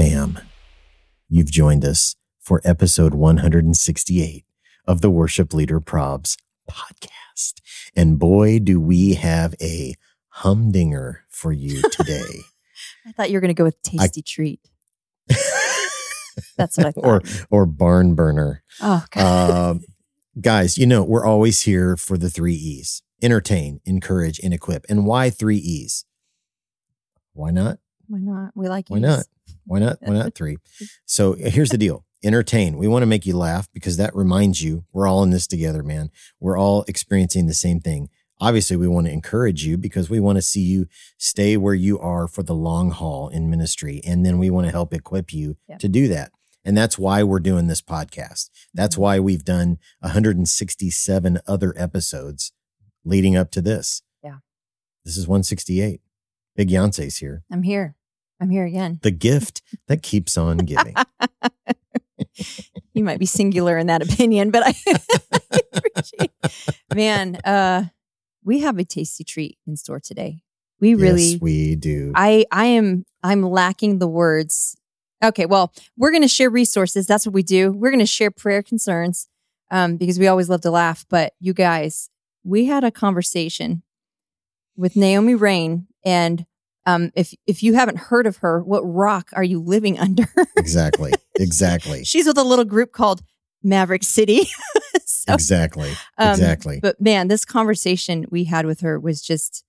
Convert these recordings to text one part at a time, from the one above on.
Fam, you've joined us for episode 168 of the Worship Leader Probs podcast. And boy, do we have a humdinger for you today. I thought you were going to go with tasty treat. That's what I thought. or or barn burner. oh, God. Um, guys, you know, we're always here for the three E's entertain, encourage, and equip. And why three E's? Why not? why not? We like Why not? Why not? Why not three? So here's the deal. Entertain. We want to make you laugh because that reminds you we're all in this together, man. We're all experiencing the same thing. Obviously, we want to encourage you because we want to see you stay where you are for the long haul in ministry. And then we want to help equip you Yep. to do that. And that's why we're doing this podcast. That's Mhm. why we've done 167 other episodes leading up to this. Yeah. This is 168. Big Yonsei's here. I'm here. I'm here again. The gift that keeps on giving. You might be singular in that opinion, but I, I appreciate. Man, uh, we have a tasty treat in store today. We really, yes, we do. I, I am, I'm lacking the words. Okay, well, we're going to share resources. That's what we do. We're going to share prayer concerns, um, because we always love to laugh. But you guys, we had a conversation with Naomi Raine, and um, if if you haven't heard of her, what rock are you living under? exactly. Exactly. She's with a little group called Maverick City. So, exactly. um, exactly. But man, this conversation we had with her was just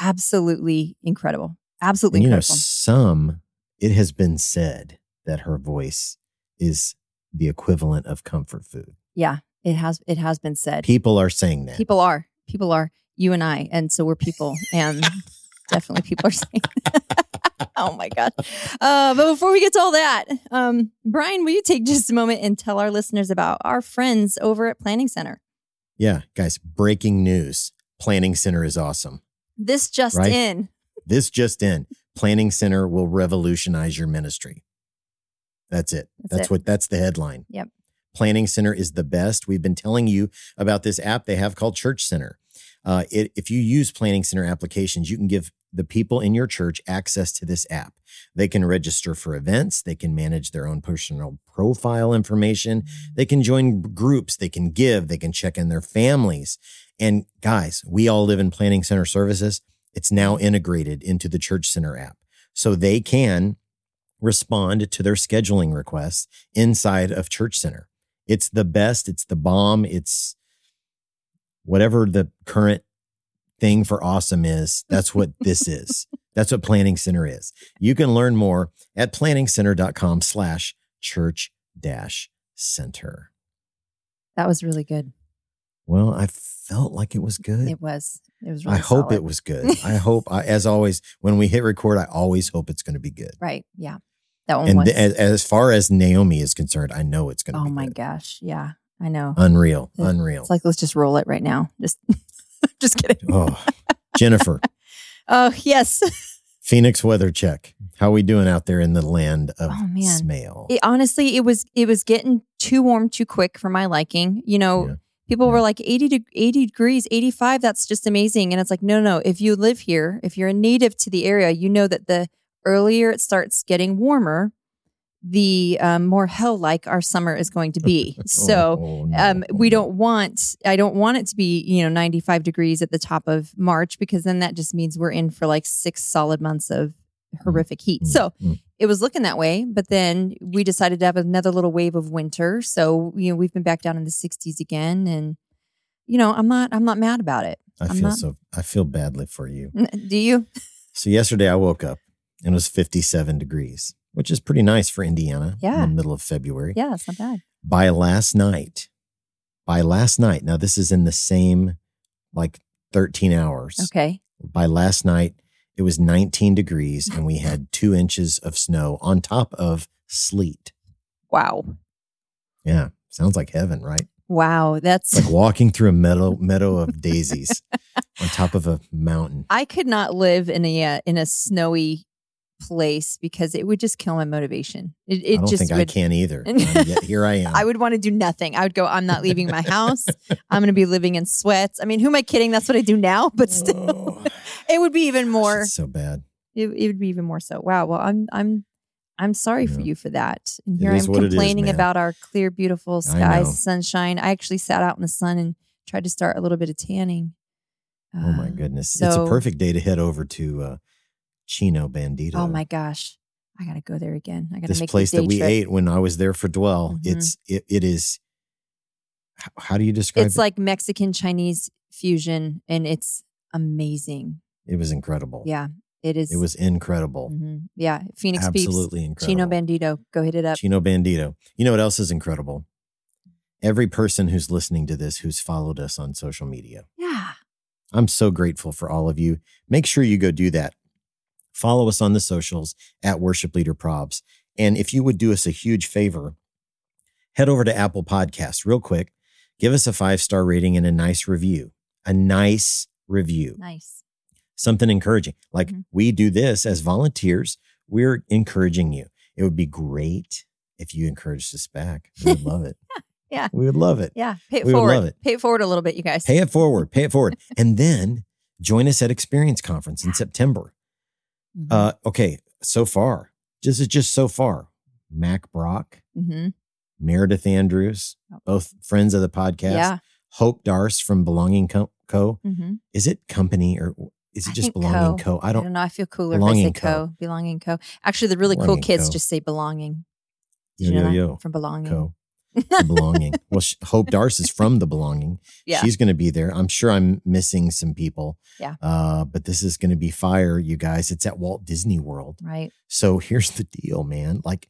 absolutely incredible. Absolutely And you know, some, it has been said that her voice is the equivalent of comfort food. yeah, it has it has been said. People are saying that. People are people are you and I, and so we're people, and definitely people are saying. oh my god! Uh, but before we get to all that, um, Brian, will you take just a moment and tell our listeners about our friends over at Planning Center? yeah, guys, breaking news. Planning Center is awesome. This just Right. in. This just in. Planning Center will revolutionize your ministry. That's it. That's That's, it. what that's the headline. Yep. Planning Center is the best. We've been telling you about this app they have called Church Center. Uh, it, if you use Planning Center applications, you can give the people in your church access to this app. They can register for events. They can manage their own personal profile information. Mm-hmm. They can join groups. They can give. They can check in their families. And guys, we all live in Planning Center services. It's now mm-hmm. integrated into the Church Center app. So they can respond to their scheduling requests inside of Church Center. It's the best. It's the bomb. It's whatever the current thing for awesome is. That's what this is. That's what Planning Center is. You can learn more at planningcenter.com slash church dash center. That was really good. Well, I felt like it was good. It was. It was. Really I hope solid. it was good. I hope, I, as always, when we hit record, I always hope it's going to be good. Right. Yeah. That one And was. as, as far as Naomi is concerned, I know it's going to oh my good. gosh. Yeah. I know. Unreal. Yeah. Unreal. It's like let's just roll it right now. Just, just kidding. oh, Jennifer, Oh yes. Phoenix weather check. How we doing out there in the land of Oh, man. Smale? It, honestly, it was it was getting too warm too quick for my liking. You know, Yeah. people Yeah. were like 80 to 80 degrees, 85, that's just amazing. And it's like, no, no. If you live here, if you're a native to the area, you know that the earlier it starts getting warmer, the um, more hell like our summer is going to be. So Oh, no. um, Oh, we don't want i don't want it to be you know 95 degrees at the top of march because then that just means we're in for like six solid months of horrific heat Mm, so mm. it was looking that way but then we decided to have another little wave of winter so you know we've been back down in the 60s again and you know i'm not i'm not mad about it I I'm feel not- so. I feel badly for you. do you So yesterday I woke up and it was 57 degrees, which is pretty nice for Indiana. Yeah. In the middle of February. yeah it's not bad By last night, by last night. Now this is in the same like 13 hours. okay By last night, It was 19 degrees and we had two inches of snow on top of sleet. Wow. Yeah. Sounds like heaven, right? Wow. That's like walking through a meadow meadow of daisies on top of a mountain. I could not live in a uh, in a snowy place because it would just kill my motivation. It, it I don't just think I would. can either. And yet here I am. I would want to do nothing. I would go. I'm not leaving my house. I'm going to be living in sweats. I mean, who am I kidding? That's what I do now. But still, Oh, it would be even more. it's so bad. It, it would be even more so. Wow. Well, I'm I'm I'm sorry for you for that. And here I'm what it is, complaining man. about our clear, beautiful I skies, know. sunshine. I actually sat out in the sun and tried to start a little bit of tanning. Oh my Uh, goodness. it's a perfect day to head over to uh, Chino Bandito. Oh my gosh. I gotta go there again. I gotta this make place that we trip. ate when I was there for Dwell. Mhm. It's it, it is how, do you describe It's it? like Mexican Chinese fusion, and it's amazing. it was incredible. Yeah, it is. It was incredible. Mhm. Yeah, Phoenix Absolutely Peeps, incredible. Chino Bandito. Go hit it up. Chino Bandito. You know what else is incredible? Every person who's listening to this who's followed us on social media. Yeah. I'm so grateful for all of you. Make sure you go do that. Follow us on the socials at Worship Leader Probs. And if you would do us a huge favor, head over to Apple Podcasts real quick. Give us a five star rating and a nice review. A nice review. Nice. Something encouraging. Like Mhm. we do this as volunteers. We're encouraging you. It would be great if you encouraged us back. We would love it. Yeah. We would love it. Yeah. Pay it We would forward. love it. Pay it forward a little bit, you guys. Pay it forward. Pay it forward. and then join us at Experience Conference in September. Mhm. Uh, okay, so far, this is just so far, Mack Brock, Mhm. Meredith Andrews, both friends of the podcast. Yeah. Hope Darst from Belonging Co. Co. hmm Is it company or is it I just Belonging Co. Co? I I don't. don't know. I feel cooler if I Belonging say Co. co. Belonging co. Actually, the really cool kids Co. just say belonging. Did Yo, you know yo, yo. From belonging. Co. The belonging. well, Hope Darst is from the Belonging. Yeah. She's going to be there. I'm sure I'm missing some people. Yeah. Uh, but this is going to be fire, you guys. It's at Walt Disney World. right. So here's the deal, man. Like,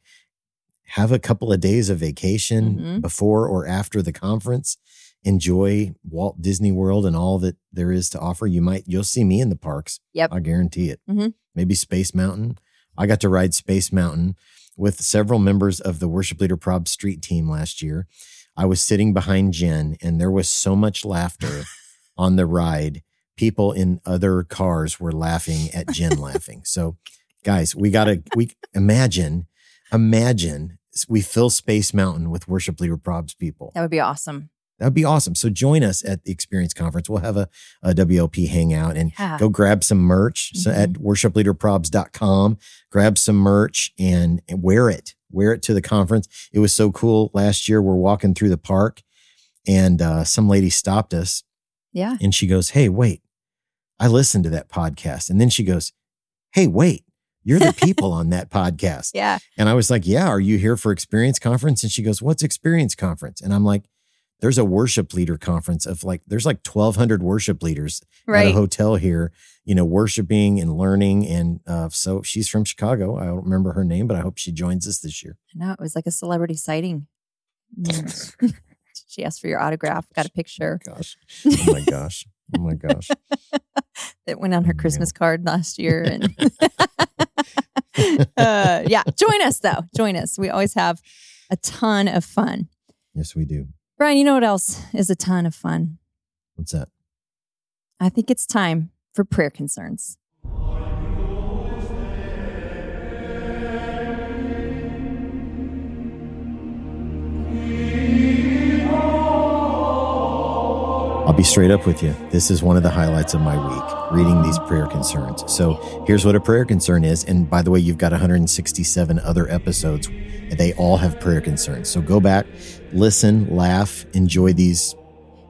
have a couple of days of vacation Mhm. before or after the conference. Enjoy Walt Disney World and all that there is to offer. You might, you'll see me in the parks. Yep. I guarantee it. Mhm. Maybe Space Mountain. I got to ride Space Mountain with several members of the Worship Leader Prob Street team last year. I was sitting behind Jen, and there was so much laughter on the ride. People in other cars were laughing at Jen laughing. So, guys, we got to we imagine, imagine we fill Space Mountain with Worship Leader Probs people. That would be awesome. That'd be awesome. So join us at the Experience Conference. We'll have a, a WLP hangout and Yeah. go grab some merch so at worshipleaderprobs.com. Grab some merch and, and wear it. Wear it to the conference. It was so cool. Last year, we're walking through the park and uh, some lady stopped us Yeah. and she goes, Hey, wait, I listened to that podcast. And then she goes, Hey, wait, you're the people on that podcast. Yeah. And I was like, Yeah, are you here for Experience Conference? And she goes, What's Experience Conference? And I'm like, There's a worship leader conference of like, there's like 1,200 worship leaders at a hotel here, you know, worshiping and learning. And uh, so she's from Chicago. I don't remember her name, but I hope she joins us this year. I know. It was like a celebrity sighting. She asked for your autograph, got a picture Gosh. Oh my gosh. Oh my gosh. that went on her Yeah. Christmas card last year. And uh, yeah, join us though. Join us. We always have a ton of fun. Yes, we do. Brian, you know what else is a ton of fun? What's that? I think it's time for prayer concerns. I'll be straight up with you. This is one of the highlights of my week, reading these prayer concerns. So here's what a prayer concern is. And by the way, you've got 167 other episodes. And they all have prayer concerns. So go back, listen, laugh, enjoy these.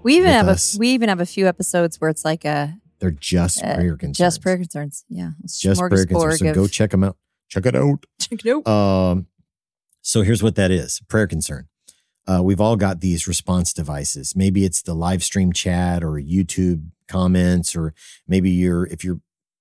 We even have us. a we even have a few episodes where it's like a They're just Uh, prayer concerns. just prayer concerns. Yeah, Just prayer concerns. So smorgasbord go check them out. Check it out. check it out. Um, so here's what that is prayer concern. Uh, we've all got these response devices. Maybe it's the live stream chat or YouTube comments, or maybe you're, if you're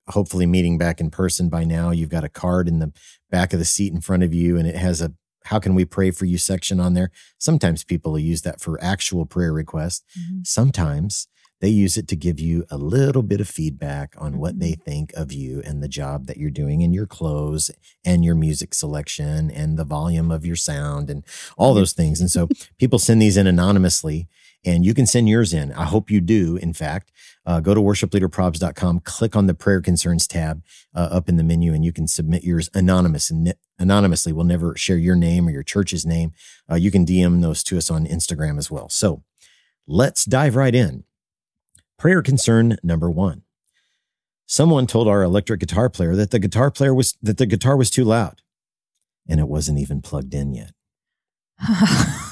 hopefully meeting back in person by now, you've got a card in the back of the seat in front of you and it has a how can we pray for you section on there. Sometimes people will use that for actual prayer requests. Mhm. Sometimes They use it to give you a little bit of feedback on what they Mm-hmm. think of you and the job that you're doing and your clothes and your music selection and the volume of your sound and all those things. And so people send these in anonymously and you can send yours in. I hope you do, in fact. Uh, go to worshipleaderprobs.com, click on the prayer concerns tab uh, up in the menu, and you can submit yours anonymous and ne- anonymously. We'll never share your name or your church's name. Uh, you can DM those to us on Instagram as well. So let's dive right in. Prayer concern number one. Someone told our electric guitar player that the guitar player was that the guitar was too loud, and it wasn't even plugged in yet.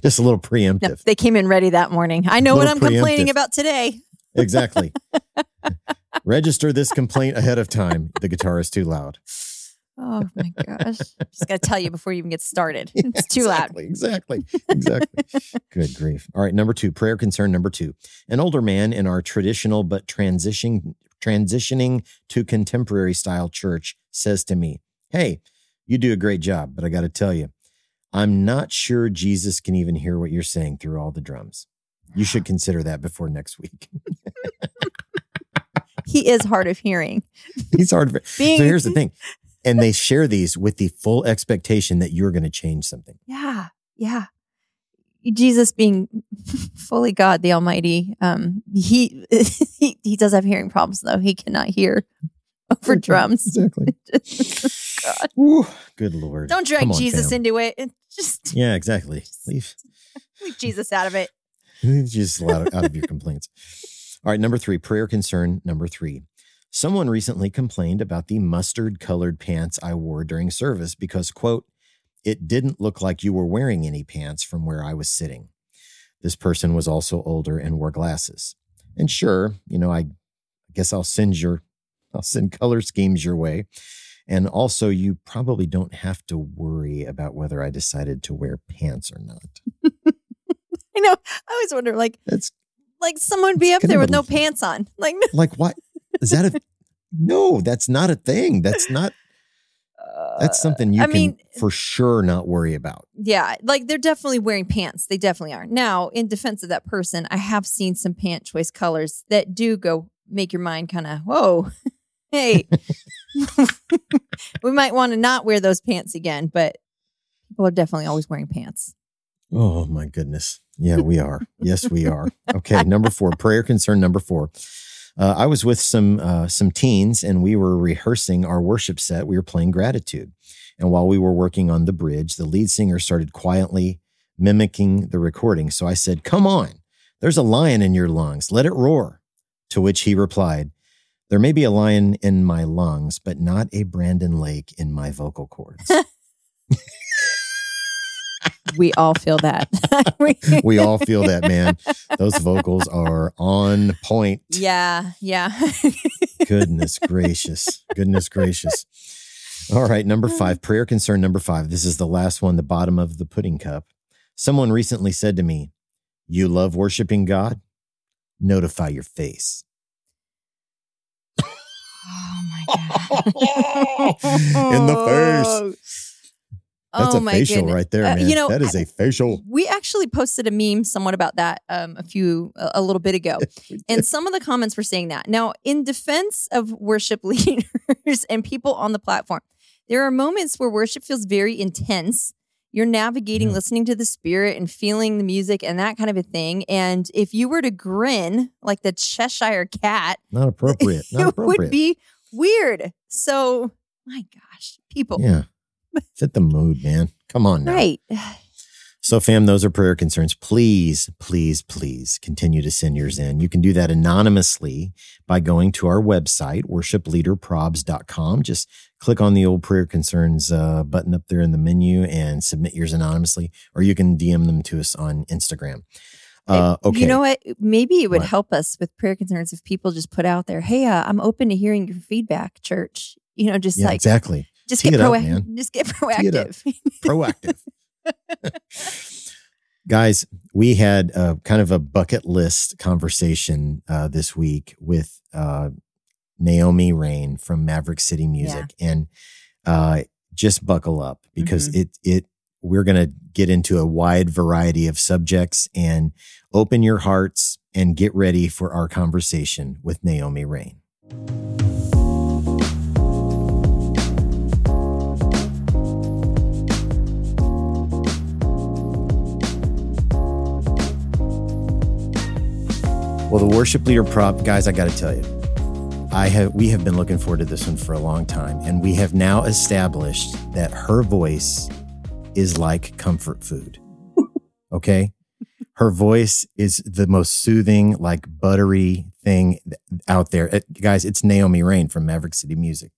Just a little No, preemptive. they came in ready that morning. I know what I'm Little complaining about today. Exactly. Register this complaint ahead of time. The guitar is too loud. Oh my gosh. Just got to tell you before you even get started. It's too loud. Exactly. Exactly. Exactly. Good grief. All right. Number two, prayer concern number two. An older man in our traditional but transitioning transitioning to contemporary style church says to me, Hey, you do a great job, but I got to tell you, I'm not sure Jesus can even hear what you're saying through all the drums. You should consider that before next week. He is hard of hearing. He's hard. to- Being, So here's the thing. And they share these with the full expectation that you're going to change something. Yeah. Yeah. Jesus being fully God, the Almighty, um, he, he he does have hearing problems though. He cannot hear over drums. Exactly. God. Woo, good Lord. Don't drag on, Jesus fam. into it. Just Yeah, exactly. Leave, leave Jesus out of it. leave Jesus out of, out of your complaints. All right, number three, prayer concern number three. Someone recently complained about the mustard colored pants I wore during service because, quote, it didn't look like you were wearing any pants from where I was sitting. This person was also older and wore glasses. And sure, you know, I guess I'll send your I'll send color schemes your way. And also you probably don't have to worry about whether I decided to wear pants or not. I know. I always wonder, like, That's like someone be up there with no pants on. Like, like what is that a no, that's not a thing. That's not that's uh, something you I can mean- for sure not worry about. yeah, like they're definitely wearing pants. They definitely are. Now, in defense of that person, I have seen some pant choice colors that do go make your mind kind of, whoa, hey, we might want to not wear those pants again, but people are definitely always wearing pants. Oh my goodness. Yeah, we are. yes, we are. Okay, number four, prayer concern number four. Uh, I was with some uh, some teens, and we were rehearsing our worship set. We were playing gratitude, and while we were working on the bridge, the lead singer started quietly mimicking the recording. So I said, "Come on, there's a lion in your lungs. Let it roar." To which he replied, "There may be a lion in my lungs, but not a Brandon Lake in my vocal cords." We all feel that. we all feel that, man. Those vocals are on point. yeah, yeah. Goodness gracious. Goodness gracious. All right, number mm. five, prayer concern number five. This is the last one, the bottom of the pudding cup. Someone recently said to me, You love worshiping God? Notify your face. Oh my god. In the face. That's oh a my facial goodness. right there, Uh, man. you know, that is a facial. We actually posted a meme somewhat about that um, a few a, a little bit ago, and some of the comments were saying that. Now, in defense of worship leaders and people on the platform, there are moments where worship feels very intense. You're navigating, Yeah. listening to the spirit, and feeling the music and that kind of a thing. And if you were to grin like the Cheshire cat, Not appropriate. Not it appropriate. would be weird. So, my gosh, people, yeah. Fit the mood, man. Come on now. right? So, fam, those are prayer concerns. Please, please, please continue to send yours in. You can do that anonymously by going to our website, worshipleaderprobs.com. Just click on the old prayer concerns uh, button up there in the menu and submit yours anonymously, or you can DM them to us on Instagram. Uh, okay. You know what? Maybe it would What? help us with prayer concerns if people just put out there, "Hey, uh, I'm open to hearing your feedback, church." You know, just yeah, like exactly. just Tee get proactive. Just get proactive. proactive. Guys, we had a kind of a bucket list conversation uh, this week with uh, Naomi Raine from Maverick City Music, and uh, just buckle up because Mm-hmm. it it we're going to get into a wide variety of subjects and open your hearts and get ready for our conversation with Naomi Raine. Well, the worship leader prop, guys, I got to tell you, I have we have been looking forward to this one for a long time, and we have now established that her voice is like comfort food. Okay, her voice is the most soothing, like buttery thing out there, it, guys. It's Naomi Raine from Maverick City Music.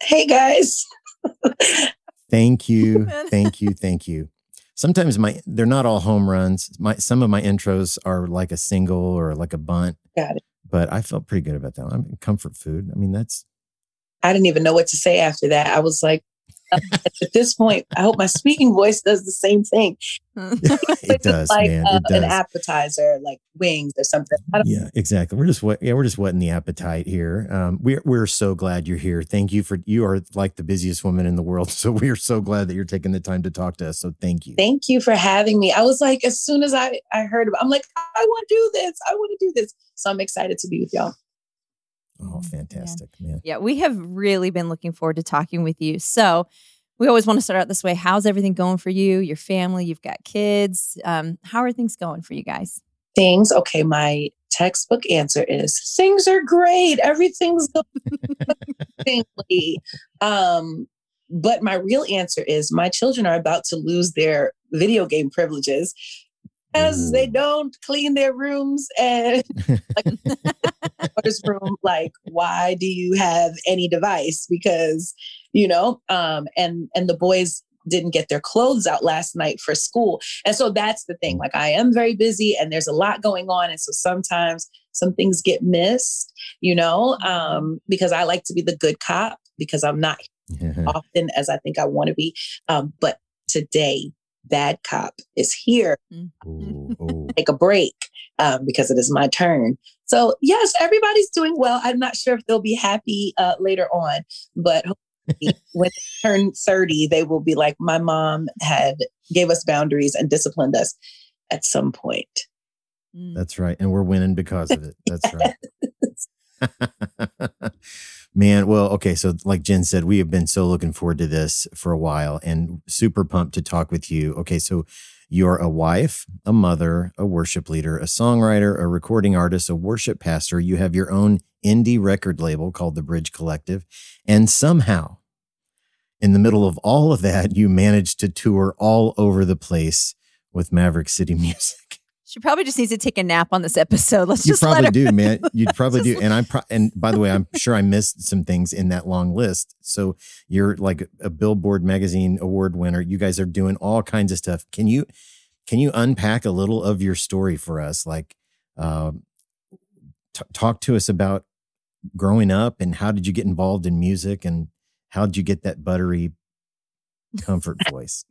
Hey guys, thank you, thank you, thank you sometimes my they're not all home runs. My some of my intros are like a single or like a bunt. Got it. But I felt pretty good about that. I mean, comfort food. I mean, that's. I didn't even know what to say after that. I was like, at this point, I hope my speaking voice does the same thing. it does, like man. Uh, it does. an appetizer, like wings or something. Yeah, exactly. We're just wet, yeah, we're just wetting the appetite here. Um, we're we're so glad you're here. Thank you for you are like the busiest woman in the world. So we are so glad that you're taking the time to talk to us. So thank you. Thank you for having me. I was like, as soon as I I heard about, I'm like, I want to do this. I want to do this. So I'm excited to be with y'all. Oh, fantastic, yeah. man. Yeah, we have really been looking forward to talking with you. So we always want to start out this way. How's everything going for you, your family? You've got kids. Um, how are things going for you guys? Things, okay, my textbook answer is things are great. Everything's going um, but my real answer is my children are about to lose their video game privileges as they don't clean their rooms and like room like why do you have any device? Because you know um and and the boys didn't get their clothes out last night for school. And so that's the thing like i am very busy and there's a lot going on. And so sometimes some things get missed you know um because i like to be the good cop because i'm not often as i think i want to be. Um but today bad cop is here. Take a break um, because it is my turn. So yes, everybody's doing well. I'm not sure if they'll be happy uh, later on, but when they turn 30, they will be like, my mom had gave us boundaries and disciplined us at some point. That's right. And we're winning because of it. That's right. Man, well, okay. So, like Jen said, we have been so looking forward to this for a while and super pumped to talk with you. Okay. So, you're a wife, a mother, a worship leader, a songwriter, a recording artist, a worship pastor. You have your own indie record label called The Bridge Collective. And somehow, in the middle of all of that, you managed to tour all over the place with Maverick City Music. She probably just needs to take a nap on this episode. Let's you just probably do, man. You'd probably do. And I'm pro- and by the way, I'm sure I missed some things in that long list. So you're like a Billboard magazine award winner. You guys are doing all kinds of stuff. Can you can you unpack a little of your story for us? Like, uh, t- talk to us about growing up and how did you get involved in music and how did you get that buttery comfort voice?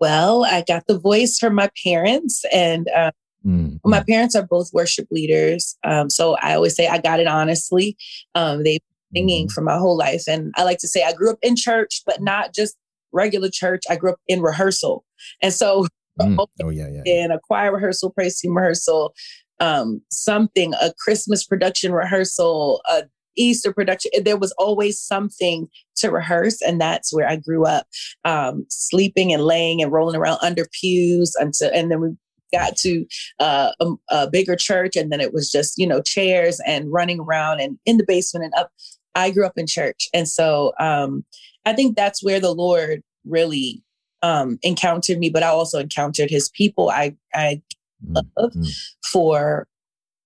Well, I got the voice from my parents and. Uh, Mm-hmm. My parents are both worship leaders. Um, so I always say I got it honestly. Um, they've been singing mm-hmm. for my whole life. And I like to say I grew up in church, but not just regular church. I grew up in rehearsal. And so, mm. oh, yeah, yeah, in a choir rehearsal, praise team rehearsal, um, something, a Christmas production rehearsal, a Easter production. There was always something to rehearse, and that's where I grew up, um, sleeping and laying and rolling around under pews until, and then we got to uh, a, a, bigger church, and then it was just you know chairs and running around and in the basement and up. I grew up in church, and so um, I think that's where the Lord really um, encountered me, but I also encountered His people. I I love mm-hmm. for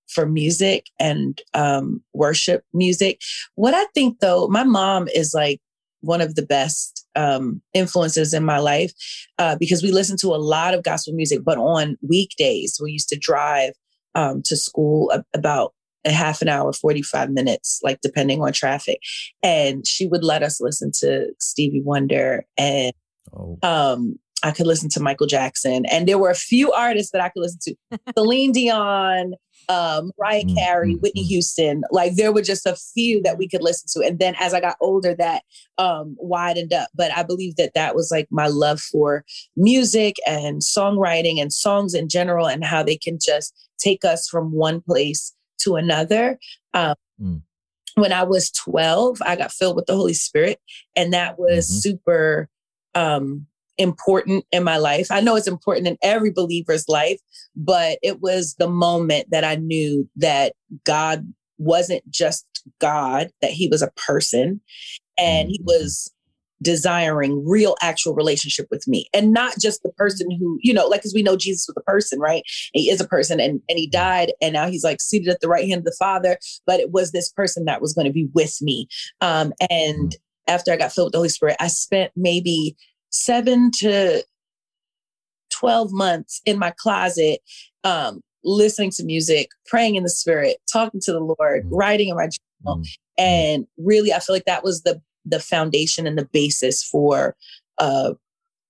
for music and um, worship music. What I think though, my mom is like one of the best um, influences in my life uh, because we listen to a lot of gospel music, but on weekdays, we used to drive um, to school about a half an hour, 45 minutes, like depending on traffic. And she would let us listen to Stevie Wonder and oh. um, I could listen to Michael Jackson. And there were a few artists that I could listen to Celine Dion um, Mariah Mm, Carey, mm, Whitney mm. Houston. Like there were just a few that we could listen to. And then as I got older, that um, widened up. But I believe that that was like my love for music and songwriting and songs in general and how they can just take us from one place to another. Um, Mm. When I was 12, I got filled with the Holy Spirit, and that was Mhm. super um, important in my life. I know it's important in every believer's life, but it was the moment that I knew that God wasn't just God, that He was a person and He Mhm. was desiring real actual relationship with me and not just the person who you know like because we know jesus was a person right? He is a person and and he died and now he's like seated at the right hand of the father but it was this person that was going to be with me. Um and after i got filled with the holy spirit i spent maybe seven to 12 months in my closet um listening to music praying in the spirit talking to the lord Mm. writing in my journal. Mm. and really i feel like that was the the foundation and the basis for uh,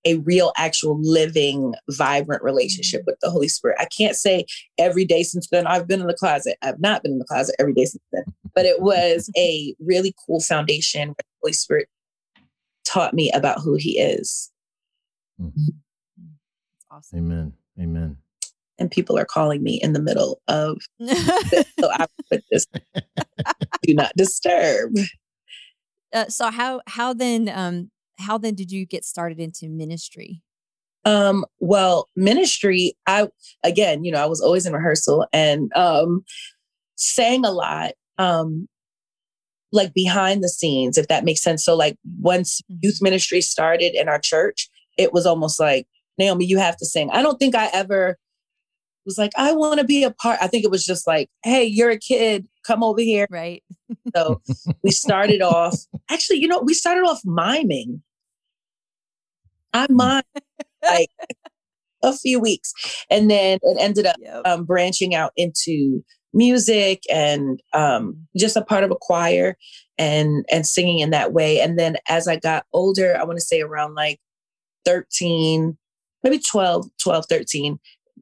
a real actual living vibrant relationship with the holy spirit. I can't say every day since then i've been in the closet. I've not been in the closet every day since then. But it was a really cool foundation where the holy spirit taught me about who he is That's awesome. Amen. Amen. and people are calling me in the middle of this, so i put this do not disturb uh, so how how then um how then did you get started into ministry? Um, well, ministry, I again, you know, I was always in rehearsal and um sang a lot, um, like behind the scenes, if that makes sense. So like once Mhm. youth ministry started in our church, it was almost like, Naomi, you have to sing. I don't think I ever was like, I want to be a part. I think it was just like, hey, you're a kid, come over here. Right. So we started off, actually, you know, we started off miming. I mime like a few weeks. And then it ended up Yep. um, branching out into music and um, just a part of a choir and and singing in that way. And then as I got older, I want to say around like 13, maybe 12, 12, 13,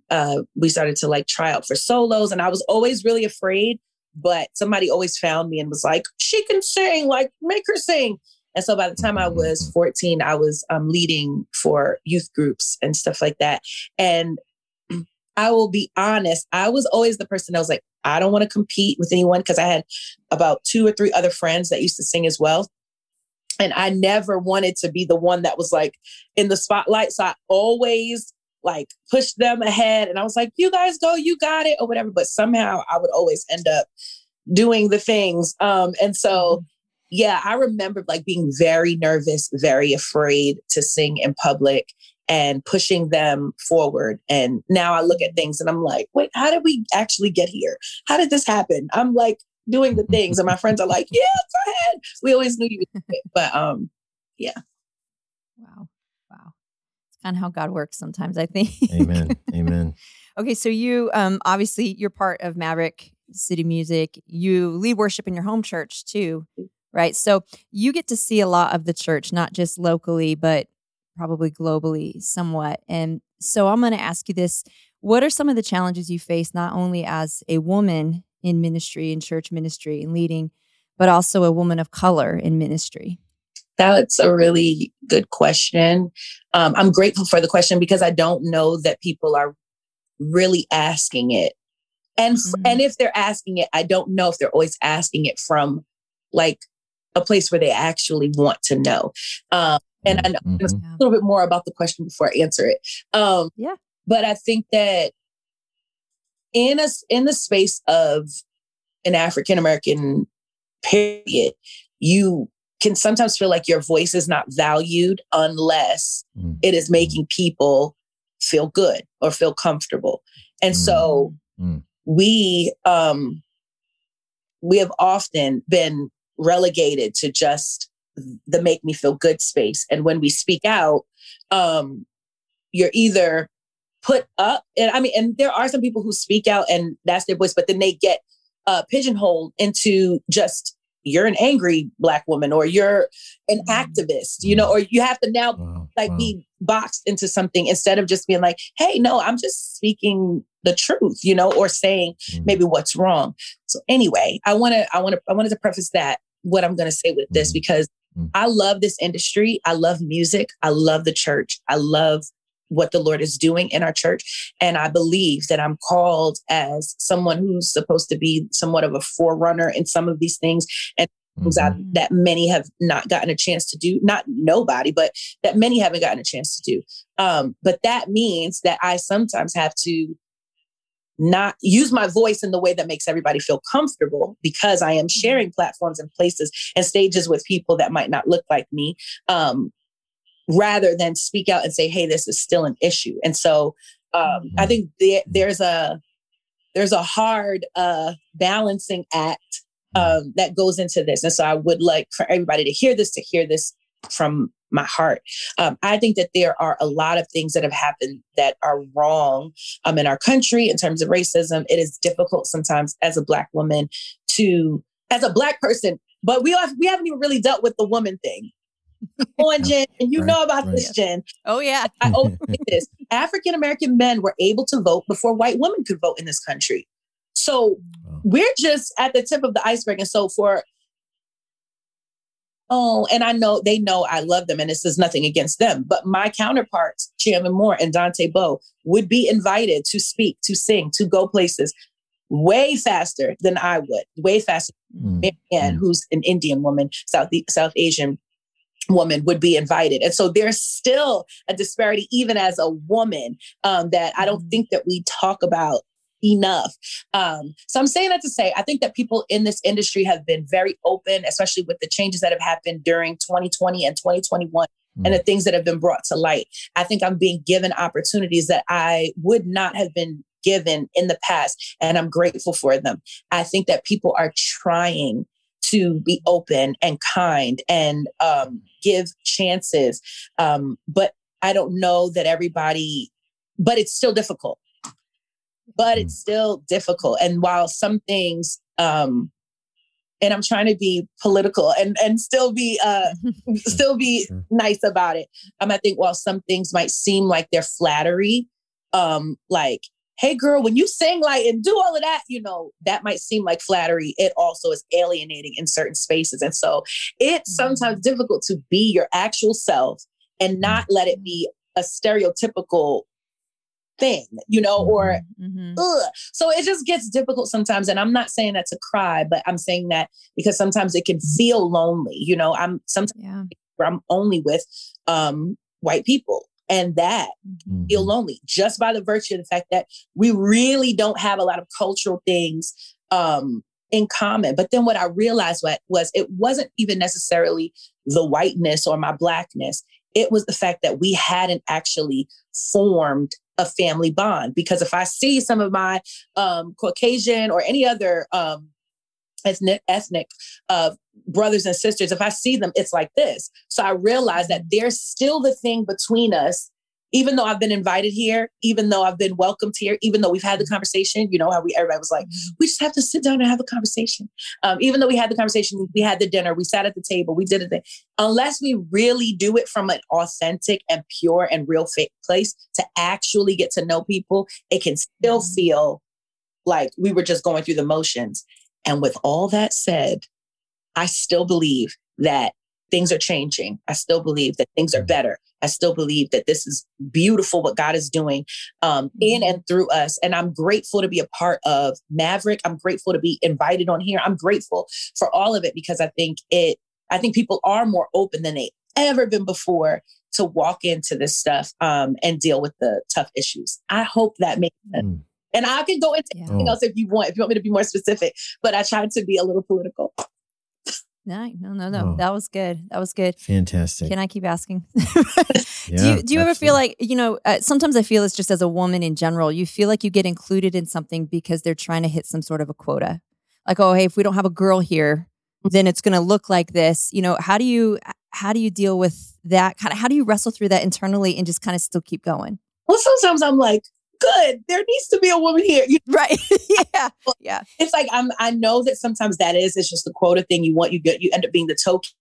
uh, we started to like try out for solos. And I was always really afraid, but somebody always found me and was like, she can sing, like make her sing. And so by the time I was 14, I was um, leading for youth groups and stuff like that. And I will be honest, I was always the person that was like, I don't want to compete with anyone because I had about two or three other friends that used to sing as well. And I never wanted to be the one that was like in the spotlight. So I always like pushed them ahead. And I was like, you guys go, you got it, or whatever. But somehow I would always end up doing the things. Um, and so yeah, I remember like being very nervous, very afraid to sing in public and pushing them forward. And now I look at things and I'm like, wait, how did we actually get here? How did this happen? I'm like doing the things, and my friends are like, yeah, go ahead. We always knew you would do it. But um, yeah. Wow. Wow. It's kind of how God works sometimes, I think. Amen. Amen. Okay, so you um obviously you're part of Maverick City Music. You lead worship in your home church too, right? So you get to see a lot of the church, not just locally, but probably globally somewhat. And so I'm going to ask you this, what are some of the challenges you face not only as a woman in ministry in church ministry and leading, but also a woman of color in ministry? That's a really good question. Um, I'm grateful for the question because I don't know that people are really asking it. And Mhm. and if they're asking it, I don't know if they're always asking it from like a place where they actually want to know. Um, and I know I'm gonna say Mhm. a little bit more about the question before I answer it. Um, Yeah. But I think that in us in the space of an African American period, you can sometimes feel like your voice is not valued unless Mm. it is making people feel good or feel comfortable. And so Mm. we um we have often been relegated to just the make me feel good space. And when we speak out, um you're either put up and I mean and there are some people who speak out and that's their voice, but then they get uh pigeonholed into just you're an angry black woman or you're an Mhm. activist, you know, or you have to now Wow. like Wow. be boxed into something instead of just being like, hey, no, I'm just speaking the truth, you know, or saying Mhm. maybe what's wrong. So anyway, I want to, I want to, I wanted to preface that what I'm going to say with this Mhm. because Mhm. I love this industry. I love music. I love the church. I love what the Lord is doing in our church. And I believe that I'm called as someone who's supposed to be somewhat of a forerunner in some of these things and things that, Mhm. that many have not gotten a chance to do. Not nobody, but that many haven't gotten a chance to do. Um, but that means that I sometimes have to not use my voice in the way that makes everybody feel comfortable because I am sharing platforms and places and stages with people that might not look like me, um, rather than speak out and say, "Hey, this is still an issue." And so, um, I think there, there's a there's a hard uh, balancing act um, that goes into this, and so I would like for everybody to hear this, to hear this from my heart. Um, I think that there are a lot of things that have happened that are wrong um, in our country in terms of racism. It is difficult sometimes as a black woman to, as a black person, but we have, we haven't even really dealt with the woman thing. On Jen, and you Right, know about right. this, Jen. Oh yeah. I always this: African American men were able to vote before white women could vote in this country. So we're just at the tip of the iceberg. And so for oh, and I know they know I love them, and this is nothing against them, but my counterparts, Chandler Moore and Dante Bowe, would be invited to speak, to sing, to go places way faster than I would, way faster Mm. Maryanne, Mm. who's an Indian woman, South South Asian woman, would be invited. And so there's still a disparity, even as a woman, um, that I don't Mhm. think that we talk about enough. Um, so I'm saying that to say I think that people in this industry have been very open, especially with the changes that have happened during 2020 and 2021 and the things that have been brought to light. I think I'm being given opportunities that I would not have been given in the past, and I'm grateful for them. I think that people are trying to be open and kind and um, give chances, um, but I don't know that everybody. But it's still difficult. But it's still difficult, and while some things. Um, and I'm trying to be political and and still be uh still be Sure. nice about it. Um, I think while some things might seem like they're flattery, um, like, hey girl, when you sing like and do all of that, you know, that might seem like flattery. It also is alienating in certain spaces. And so it's sometimes difficult to be your actual self and not let it be a stereotypical thing, you know, or Mhm. ugh. So it just gets difficult sometimes. And I'm not saying that to cry, but I'm saying that because sometimes it can feel lonely. You know, I'm sometimes Yeah. I'm only with um, white people. And that Mhm. feel lonely just by the virtue of the fact that we really don't have a lot of cultural things um, in common. But then what I realized what, was it wasn't even necessarily the whiteness or my blackness. It was the fact that we hadn't actually formed a family bond. Because if I see some of my um, Caucasian or any other um, ethnic, ethnic uh, brothers and sisters, if I see them, it's like this. So I realize that there's still the thing between us, even though I've been invited here, even though I've been welcomed here, even though we've had the conversation, you know, how we everybody was like, we just have to sit down and have a conversation. Um, even though we had the conversation, we had the dinner, we sat at the table, we did it. Unless we really do it from an authentic and pure and real place to actually get to know people, it can still Mhm. feel like we were just going through the motions. And with all that said, I still believe that things are changing. I still believe that things are better. I still believe that this is beautiful what God is doing um, in and through us. And I'm grateful to be a part of Maverick. I'm grateful to be invited on here. I'm grateful for all of it because I think it, I think people are more open than they ever been before to walk into this stuff um, and deal with the tough issues. I hope that makes sense. Mm. And I can go into Yeah. anything else if you want, if you want me to be more specific, but I tried to be a little political. No, no, no, no. Oh. That was good. That was good. Fantastic. Can I keep asking? Yeah, do you do you ever feel like you know? Uh, sometimes I feel it's just as a woman in general. You feel like you get included in something because they're trying to hit some sort of a quota. Like, oh, hey, if we don't have a girl here, then it's going to look like this. You know, how do you how do you deal with that? Kind of how do you wrestle through that internally and just kind of still keep going? Well, sometimes I'm like, good, there needs to be a woman here. You Right? yeah. Yeah. it's like I'm I know that sometimes that is it's just the quota thing you want you get you end up being the token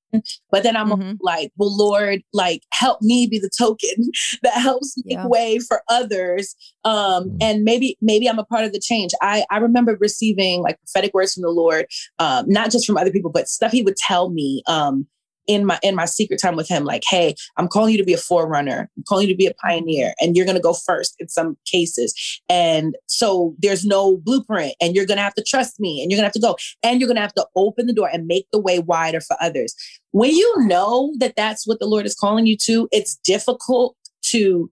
but then I'm mm-hmm. like, well, Lord, like help me be the token that helps make yeah. way for others. Um, mm-hmm. and maybe, maybe I'm a part of the change. I, I remember receiving like prophetic words from the Lord, um, not just from other people, but stuff he would tell me. Um, in my in my secret time with him like hey i'm calling you to be a forerunner. I'm calling you to be a pioneer and you're going to go first in some cases. And so there's no blueprint and you're going to have to trust me and you're going to have to go. And you're going to have to open the door and make the way wider for others. When you know that that's what the lord is calling you to it's difficult to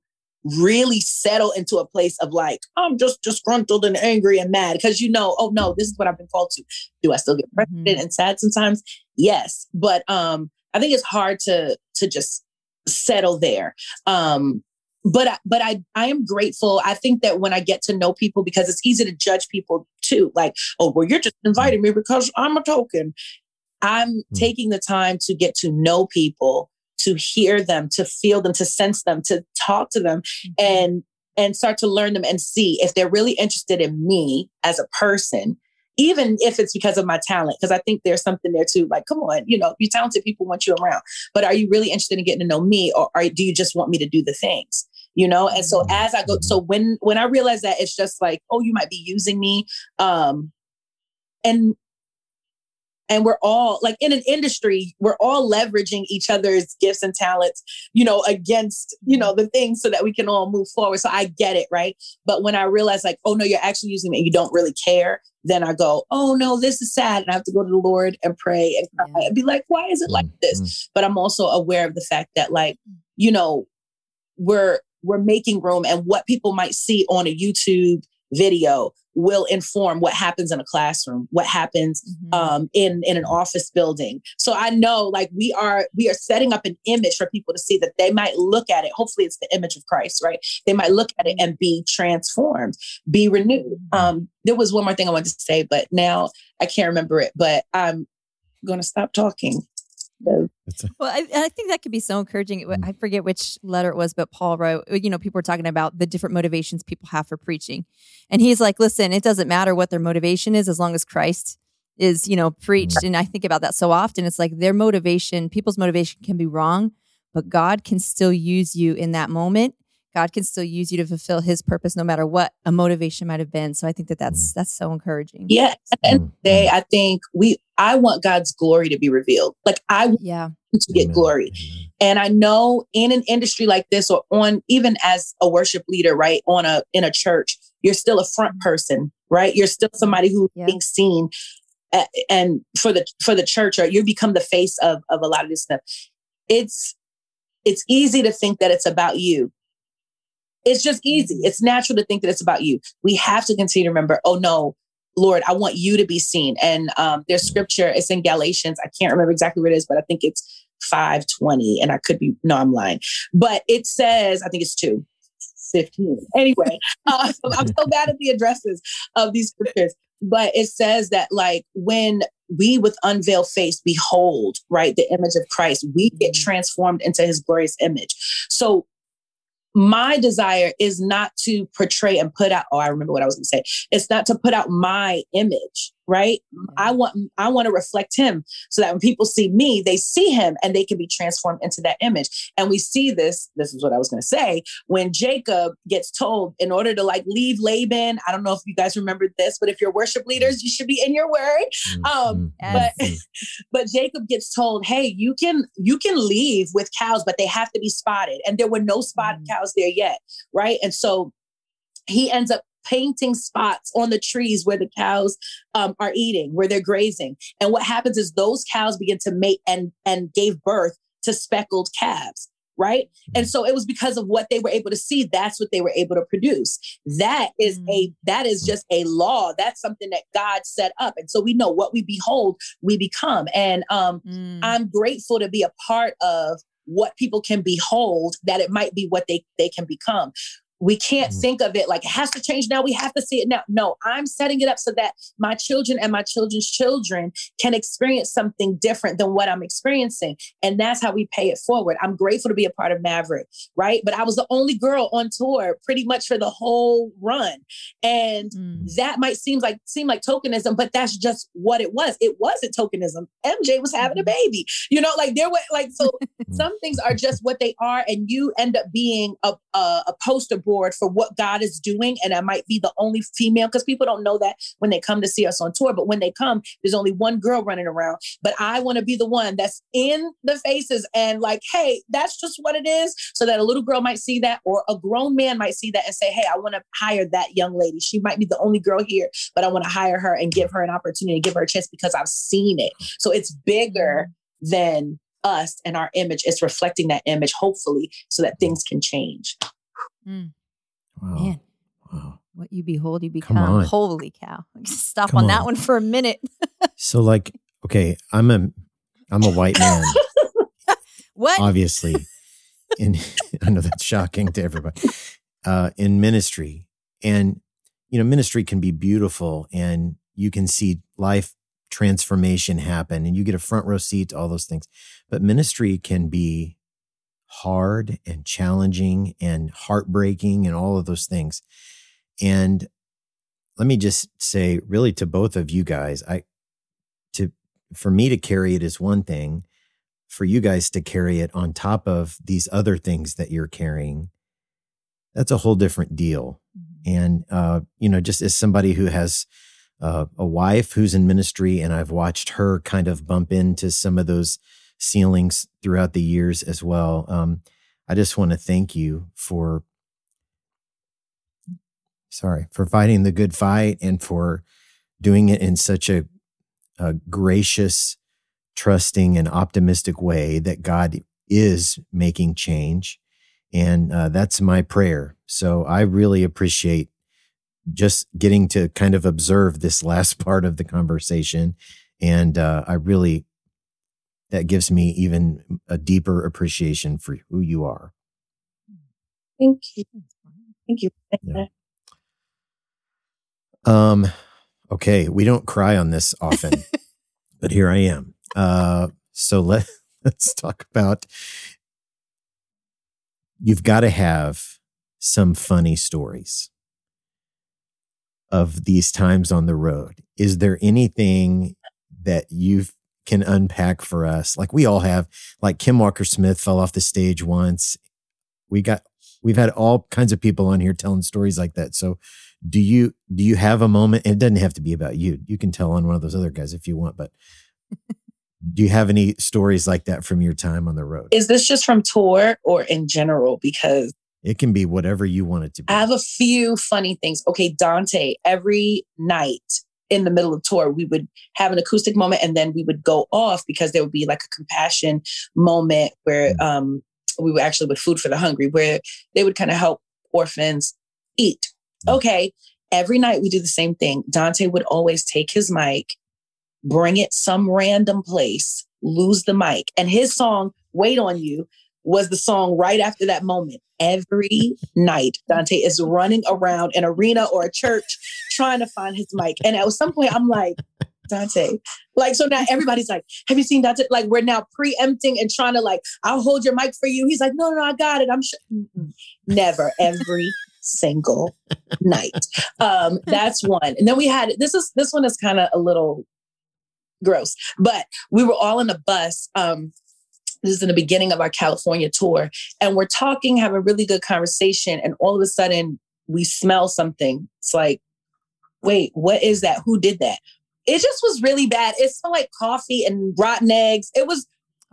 really settle into a place of like i'm just disgruntled and angry and mad because you know oh no this is what i've been called to. Do i still get frustrated mm-hmm. and sad sometimes? Yes. But um I think it's hard to to just settle there. Um, but but I I am grateful. I think that when I get to know people, because it's easy to judge people too, like oh well you're just inviting me because I'm a token. I'm mm-hmm. taking the time to get to know people, to hear them, to feel them, to sense them, to talk to them, mm-hmm. and and start to learn them and see if they're really interested in me as a person even if it's because of my talent, because I think there's something there too. Like, come on, you know, you talented people want you around, but are you really interested in getting to know me, or are, do you just want me to do the things? You know, and so as I go, so when when I realize that it's just like, oh, you might be using me, um, and and we're all like in an industry we're all leveraging each other's gifts and talents you know against you know the things so that we can all move forward so i get it right but when i realize like oh no you're actually using me and you don't really care then i go oh no this is sad and i have to go to the lord and pray and cry yeah. and be like why is it like this mm-hmm. but i'm also aware of the fact that like you know we're we're making room and what people might see on a youtube video will inform what happens in a classroom what happens mm-hmm. um, in in an office building. So i know like we are we are setting up an image for people to see that they might look at it. Hopefully it's the image of christ right? They might look at it and be transformed be renewed. Mm-hmm. um, there was one more thing i wanted to say but now i can't remember it but i'm going to stop talking well, I, I, think that could be so encouraging. Mm. I forget which letter it was, but Paul wrote, uh, you know, people were talking about the different motivations people have for preaching. And he's like, listen, it doesn't matter what their motivation is as long as Christ is, you know, preached. Mm. And I think about that so often. It's like their motivation, people's motivation can be wrong, but God can still use you in that moment God can still use you to fulfill his purpose no matter what a motivation might have been. So I think that that's mm. that's so encouraging. Yeah. At the end of the day, I think we I want God's glory to be revealed. Like I want yeah. to get Amen. glory. And I know in an industry like this or on even as a worship leader, right, on a in a church, you're still a front mm-hmm. person, right? You're still somebody who's yeah. being seen and for the for the church or you become the face of of a lot of this stuff. It's it's easy to think that it's about you it's just easy. It's natural to think that it's about you. We have to continue to remember, oh no, Lord, I want you to be seen. And um, there's scripture, it's in Galatians. I can't remember exactly where it is, but I think it's 520. And I could be, no, I'm lying. But it says, I think it's two. 15. Anyway, uh, I'm so bad at the addresses of these scriptures, but it says that like when we with unveiled face behold, right, the image of Christ, we get mm-hmm. transformed into his glorious image. So my desire is not to portray and put out oh i remember what i was going to say. It's not to put out my image right? I want i want to reflect him so that when people see me they see him and they can be transformed into that image. And we see this this is what i was going to say when jacob gets told in order to like leave laban i don't know if you guys remember this but if you're worship leaders you should be in your word. Mm-hmm. um but but jacob gets told hey you can you can leave with cows but they have to be spotted. And there were no spotted mm-hmm. cows there yet right? And so he ends up painting spots on the trees where the cows um, are eating, where they're grazing. And what happens is those cows begin to mate and and gave birth to speckled calves right? And so it was because of what they were able to see that's what they were able to produce. That is a mm. that is just a law. That's something that god set up. And so we know what we behold we become. And um mm. i'm grateful to be a part of what people can behold that it might be what they they can become we can't Mhm. think of it like it has to change now. We have to see it now. No, I'm setting it up so that my children and my children's children can experience something different than what I'm experiencing. And that's how we pay it forward. I'm grateful to be a part of Maverick, right? But I was the only girl on tour pretty much for the whole run. And Mm. that might seem like seem like tokenism, but that's just what it was. It wasn't tokenism. MJ was having a baby. You know, like there were like so some things are just what they are, and you end up being a, a, a poster board for what God is doing. And I might be the only female because people don't know that when they come to see us on tour. But when they come, there's only one girl running around. But I want to be the one that's in the faces and like, hey, that's just what it is. So that a little girl might see that, or a grown man might see that and say, hey, I want to hire that young lady. She might be the only girl here, but I want to hire her and give her an opportunity, give her a chance because I've seen it. So it's bigger than us and our image. It's reflecting that image, hopefully, so that things can change. Mm. Wow. Man, wow. what you behold, you Come become. on. Holy cow! Stop Come on that one for a minute. So like, okay, I'm a I'm a white man, What? obviously. In I know that's shocking to everybody. Uh in ministry. And you know, ministry can be beautiful and you can see life transformation happen and you get a front row seat to all those things. But ministry can be hard and challenging and heartbreaking and all of those things. And let me just say really to both of you guys, I to for me to carry it is one thing, for you guys to carry it on top of these other things that you're carrying, that's a whole different deal. And uh, you know, just as somebody who has uh, a wife who's in ministry, and I've watched her kind of bump into some of those ceilings throughout the years as well. Um, I just want to thank you for, sorry, for fighting the good fight and for doing it in such a, a gracious, trusting, and optimistic way that God is making change. And uh, that's my prayer. So I really appreciate just getting to kind of observe this last part of the conversation. And uh, I really, that gives me even a deeper appreciation for who you are. Thank you. Thank you. Yeah. Um, okay, we don't cry on this often, but here I am. Uh, so let let's talk about. You've got to have some funny stories of these times on the road. Is there anything that you can unpack for us? Like we all have. Like Kim Walker Smith fell off the stage once. We got we've had all kinds of people on here telling stories like that. So do you do you have a moment and it doesn't have to be about you. You can tell on one of those other guys if you want, but do you have any stories like that from your time on the road? Is this just from tour or in general? Because It can be whatever you want it to be. I have a few funny things. Okay, Dante, every night in the middle of tour, we would have an acoustic moment and then we would go off because there would be like a compassion moment where um, we were actually with Food for the Hungry, where they would kind of help orphans eat. Okay, every night we do the same thing. Dante would always take his mic, bring it some random place, lose the mic, and his song, Wait on You, was the song right after that moment. Every night, Dante is running around an arena or a church trying to find his mic. And at some point, I'm like, Dante, like, so now everybody's like, Have you seen Dante? Like, we're now preempting and trying to, like, I'll hold your mic for you. He's like, No, no, I got it. I'm sure. Never, every single night. Um, that's one. And then we had this is this one is kind of a little gross, but we were all in a bus. Um, this is in the beginning of our California tour, and we're talking, have a really good conversation, and all of a sudden we smell something. It's like, wait, what is that? Who did that? It just was really bad. It smelled like coffee and rotten eggs. It was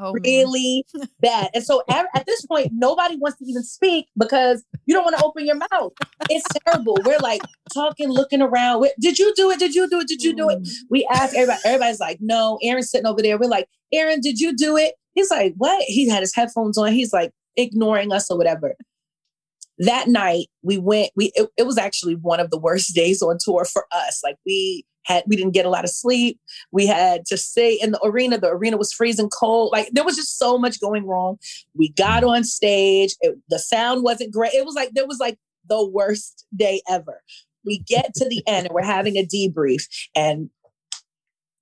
Oh, really bad. And so at, at this point, nobody wants to even speak because you don't want to open your mouth. It's terrible. We're like talking, looking around. Did you do it? Did you do it? Did you do it? Mm. We ask everybody. Everybody's like, no. Aaron's sitting over there. We're like, Aaron, did you do it? He's like, what? He had his headphones on. He's like ignoring us or whatever. That night we went, we it, it was actually one of the worst days on tour for us. Like we had we didn't get a lot of sleep. We had to stay in the arena. The arena was freezing cold. Like there was just so much going wrong. We got on stage. It, the sound wasn't great. It was like there was like the worst day ever. We get to the end and we're having a debrief. And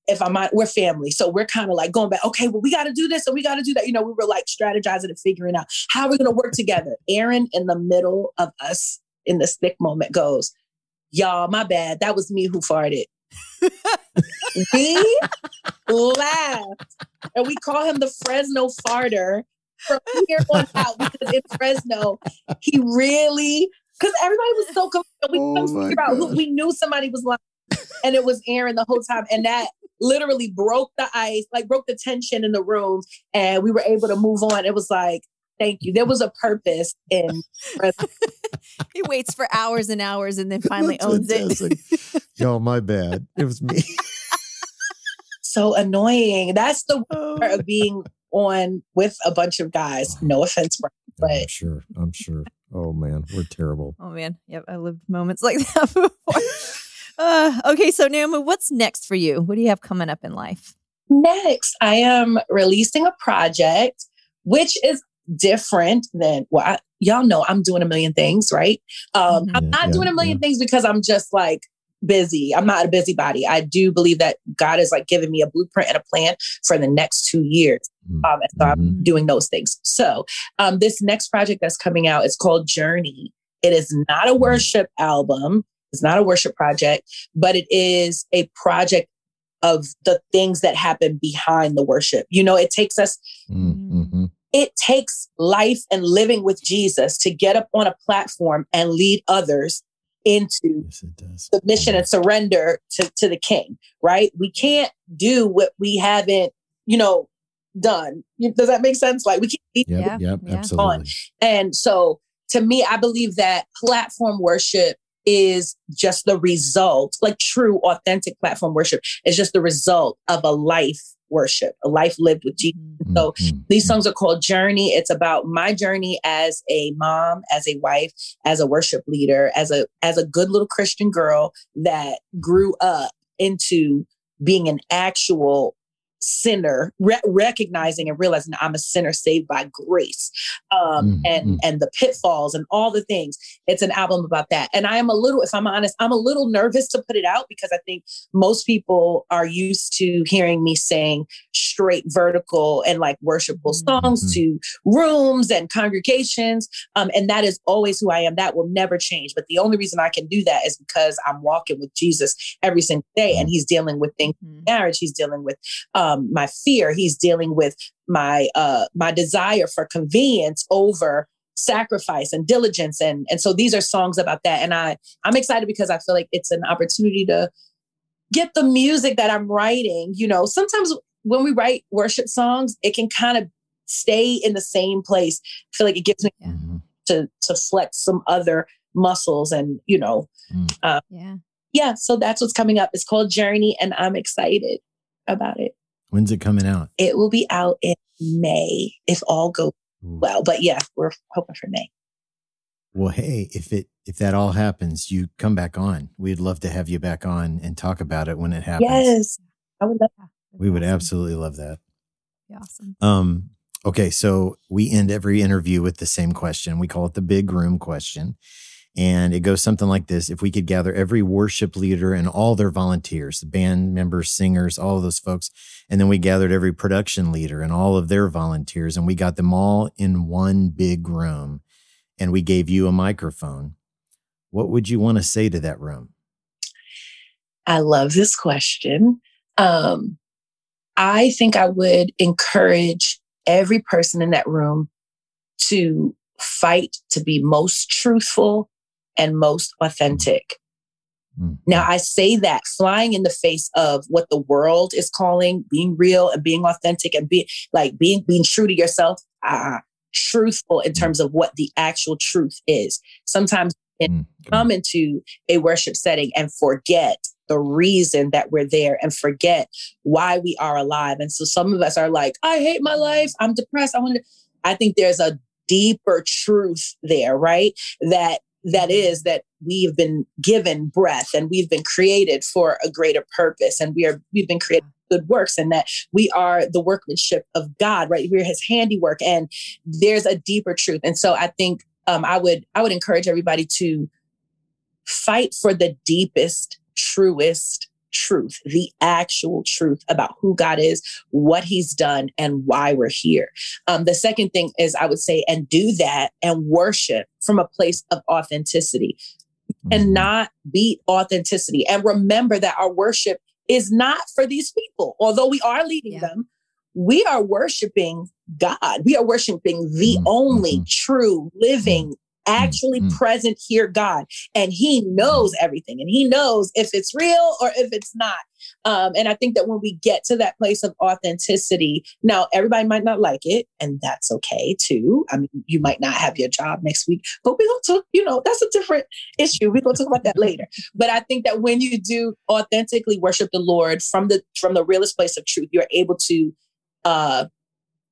if I'm not, we're family. So we're kind of like going back, okay, well, we got to do this and we got to do that. You know, we were like strategizing and figuring out how we're going to work together. Aaron, in the middle of us in this thick moment, goes, Y'all, my bad. That was me who farted. we laughed and we call him the Fresno farter from here on out because in Fresno, he really, because everybody was so confused. We Oh couldn't figure out who we knew somebody was lying, and it was Aaron the whole time. And that literally broke the ice, like broke the tension in the room, and we were able to move on. It was like, thank you. There was a purpose in he waits for hours and hours and then finally That's owns fantastic. it. Yo, my bad. It was me. so annoying. That's the Oh. part of being on with a bunch of guys. No offense, Brian. I'm But- sure. I'm sure. Oh man, we're terrible. Oh man, yep, I lived moments like that before. Uh, okay, so Naomi, what's next for you? What do you have coming up in life? Next, I am releasing a project which is different than well, y'all know I'm doing a million things, right? Um, Mhm. I'm Yeah, not yeah, doing a million things because I'm just like busy. I'm not a busybody. I do believe that God is like giving me a blueprint and a plan for the next two years. Mm. Um, and so I'm Mhm. doing those things. So um, this next project that's coming out is called Journey. It is not a worship album. It's not a worship project, but it is a project of the things that happen behind the worship. You know, it takes us Mm, mhm. it takes life and living with Jesus to get up on a platform and lead others into Yes, it does. submission and surrender to, to the king, right? We can't do what we haven't, you know, done. Does that make sense? Like we can't be Yep, Yeah, yep, yeah. absolutely. and so to me, I believe that platform worship is just the result, like true, authentic platform worship is just the result of a life worship, a life lived with Jesus. Mhm. So Mhm. these songs are called Journey. It's about my journey as a mom, as a wife, as a worship leader, as a as a good little Christian girl that grew up into being an actual sinner, re- recognizing and realizing I'm a sinner saved by grace, um, Mm, and mm. and the pitfalls and all the things. It's an album about that. And I am a little, if I'm honest, I'm a little nervous to put it out because I think most people are used to hearing me saying straight vertical and like worshipful songs Mhm. to rooms and congregations. Um, and that is always who I am. That will never change. But the only reason I can do that is because I'm walking with Jesus every single day and he's dealing with things Mhm. marriage he's dealing with um, my fear he's dealing with my uh, my desire for convenience over sacrifice and diligence. And and so these are songs about that. And i i'm excited because i feel like it's an opportunity to get the music that i'm writing you know. Sometimes when we write worship songs it can kind of stay in the same place. I feel like it gives me Yeah. Mhm. to to flex some other muscles and you know Yeah. yeah so that's what's coming up. It's called journey and i'm excited about it When's it coming out? it will be out in may if all goes Ooh. well but yeah we're hoping for may Well, hey, if it if that all happens, you come back on. We'd love to have you back on and talk about it when it happens. yes i would love We would Awesome. absolutely love that. Awesome. Um, okay, so we end every interview with the same question. We call it the big room question. And it goes something like this If we could gather every worship leader and all their volunteers, the band members, singers, all of those folks, and then we gathered every production leader and all of their volunteers, and we got them all in one big room, and we gave you a microphone, what would you want to say to that room? I love this question. Um, I think I would encourage every person in that room to fight to be most truthful and most authentic. Mm. Now, I say that flying in the face of what the world is calling being real and being authentic and being like being being true to yourself, uh, truthful in terms of what the actual truth is. Sometimes Mm. Come come into a worship setting and forget the reason that we're there and forget why we are alive. And so some of us are like, I hate my life. I'm depressed. I want to. I think there's a deeper truth there, right? That that is that we've been given breath and we've been created for a greater purpose and we are we've been created good works and that we are the workmanship of God, right? We're his handiwork and there's a deeper truth. And so I think um, I would I would encourage everybody to fight for the deepest, truest truth, the actual truth about who God is, what He's done, and why we're here. Um, the second thing is I would say, and do that and worship from a place of authenticity and Mhm. not beat authenticity. And remember that our worship is not for these people, although we are leading Yeah. them. We are worshiping God. We are worshiping the Mhm, only mhm. true, living, actually mhm. present here God. And He knows everything and He knows if it's real or if it's not. Um, and I think that when we get to that place of authenticity, now everybody might not like it, and that's okay too. I mean, you might not have your job next week, but we're to talk, you know, that's a different issue. We're going to talk about that later. But I think that when you do authentically worship the Lord from the from the realest place of truth, you're able to uh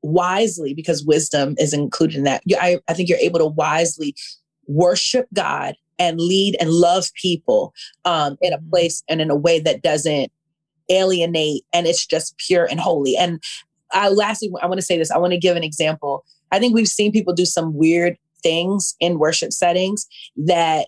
wisely, because wisdom is included in that. You, I, I think you're able to wisely worship God and lead and love people um, in a Mhm. place and in a way that doesn't alienate and it's just pure and holy. And I lastly, I want to say this. I want to give an example. I think we've seen people do some weird things in worship settings that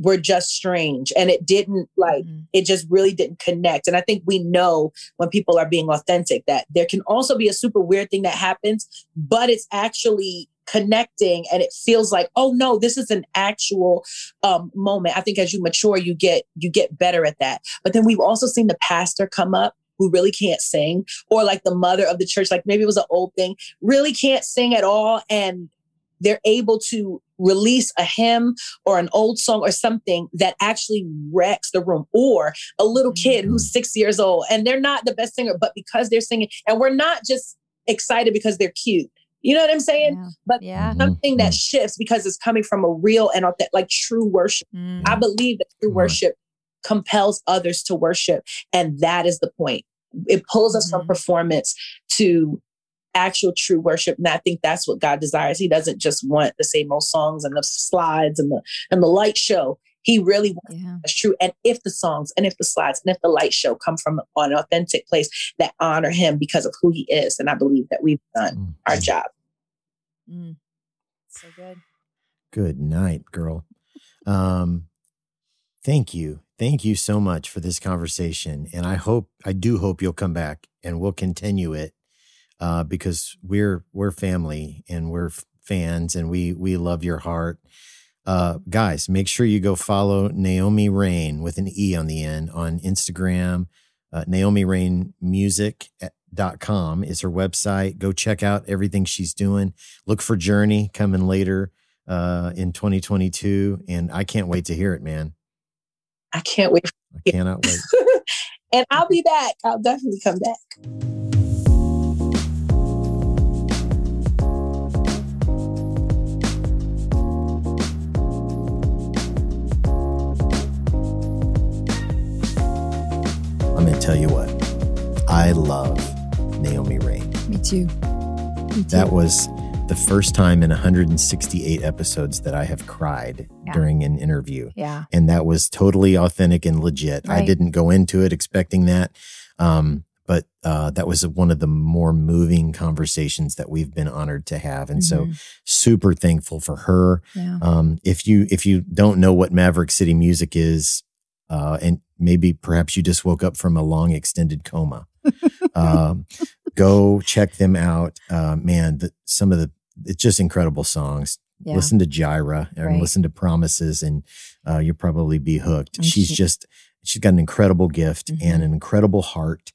were just strange and it didn't like Mhm. it just really didn't connect. And I think we know when people are being authentic that there can also be a super weird thing that happens, but it's actually connecting and it feels like, oh no, this is an actual um, moment. I think as you mature, you get you get better at that. But then we've also seen the pastor come up who really can't sing, or like the mother of the church, like maybe it was an old thing, really can't sing at all. And they're able to release a hymn or an old song or something that actually wrecks the room or a little kid who's six years old and they're not the best singer but because they're singing and we're not just excited because they're cute you know what i'm saying Yeah. but Yeah. Mhm, something that mhm. shifts because it's coming from a real and authentic, like true worship Mm. i believe that true Come on. worship compels others to worship and that is the point it pulls us from Mhm. performance to actual true worship and i think that's what god desires he doesn't just want the same old songs and the slides and the and the light show he really wants Yeah. that's true and if the songs and if the slides and if the light show come from an authentic place that honor him because of who he is and i believe that we've done our Mhm. job Mm. So good. Good night, girl. Um, thank you. Thank you so much for this conversation. And I hope, I do hope you'll come back and we'll continue it uh, because we're, we're family and we're fans and we, we love your heart. Uh, guys, make sure you go follow Naomi Raine with an E on the end on Instagram. Uh, Naomi Raine Music dot com is her website. Go check out everything she's doing. Look for Journey coming later uh, in 2022. And I can't wait to hear it, man. i can't wait I cannot wait. and i'll be back i'll definitely come back tell you what. I love Naomi Raine. Me too. Me too. That was the first time in 168 episodes that I have cried Yeah. during an interview. yeah. and that was totally authentic and legit. I didn't go into it expecting that, um, but uh, that was one of the more moving conversations that we've been honored to have, and so Mhm. super thankful for her. yeah. Um, if you if you don't know what Maverick City Music is, uh, and maybe perhaps you just woke up from a long extended coma, um, go check them out. Uh, man, the, some of the it's just incredible songs yeah. listen to Jireh and Right. listen to Promises, and uh, you'll probably be hooked. And she's she- just she's got an incredible gift Mhm. and an incredible heart,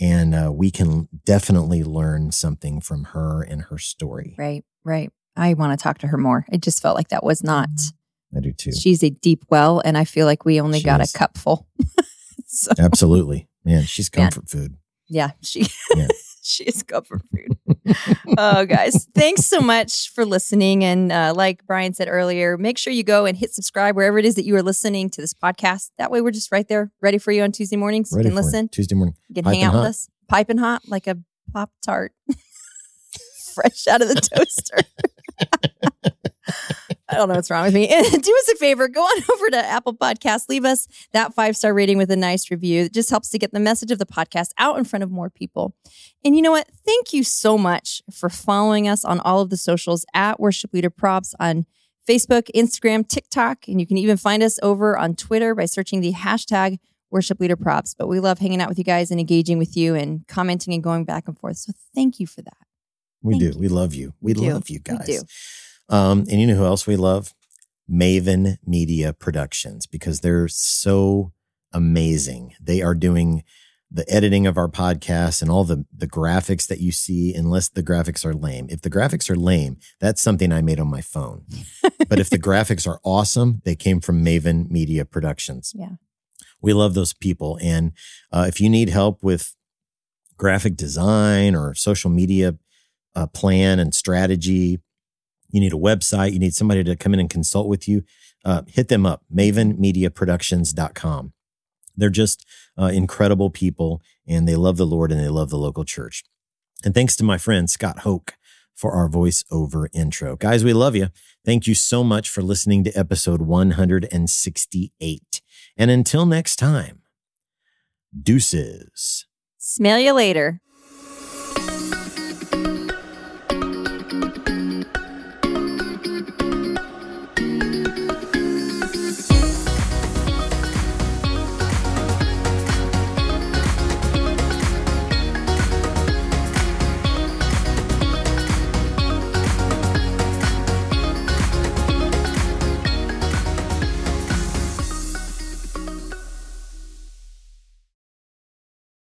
and uh, we can definitely learn something from her and her story. Right. Right. I want to talk to her more. It just felt like that was not. I do too. She's a deep well, and I feel like we only She got is. a cupful. so Absolutely, man. She's Man. comfort food. yeah, she Yeah. she is comfort food. oh, guys, thanks so much for listening. And uh, like Brian said earlier, make sure you go and hit subscribe wherever it is that you are listening to this podcast. That way, we're just right there, ready for you on Tuesday mornings. Ready you can for it. listen, Tuesday morning. you can Piping hang out with us, piping hot like a pop tart, fresh out of the toaster. I don't know what's wrong with me. Do us a favor, go on over to Apple Podcasts, leave us that five star rating with a nice review. It just helps to get the message of the podcast out in front of more people. And you know what? Thank you so much for following us on all of the socials at Worship Leader Props on Facebook, Instagram, TikTok, and you can even find us over on Twitter by searching the hashtag worship leader props. But we love hanging out with you guys and engaging with you and commenting and going back and forth. So thank you for that. We Thank do. you. We love you. We, We love you We guys. Um, and you know who else we love? Maven Media Productions because they're so amazing. They are doing the editing of our podcast and all the the graphics that you see unless the graphics are lame. If the graphics are lame, that's something I made on my phone. but if the graphics are awesome, they came from Maven Media Productions. Yeah. We love those people and uh, if you need help with graphic design or social media uh, plan and strategy, you need a website, you need somebody to come in and consult with you, uh, hit them up, mavenmediaproductions.com. They're just uh, incredible people and they love the Lord and they love the local church. And thanks to my friend Scott Hoke for our voiceover intro. Guys, we love you. Thank you so much for listening to episode 168. And until next time, deuces. Smell you later.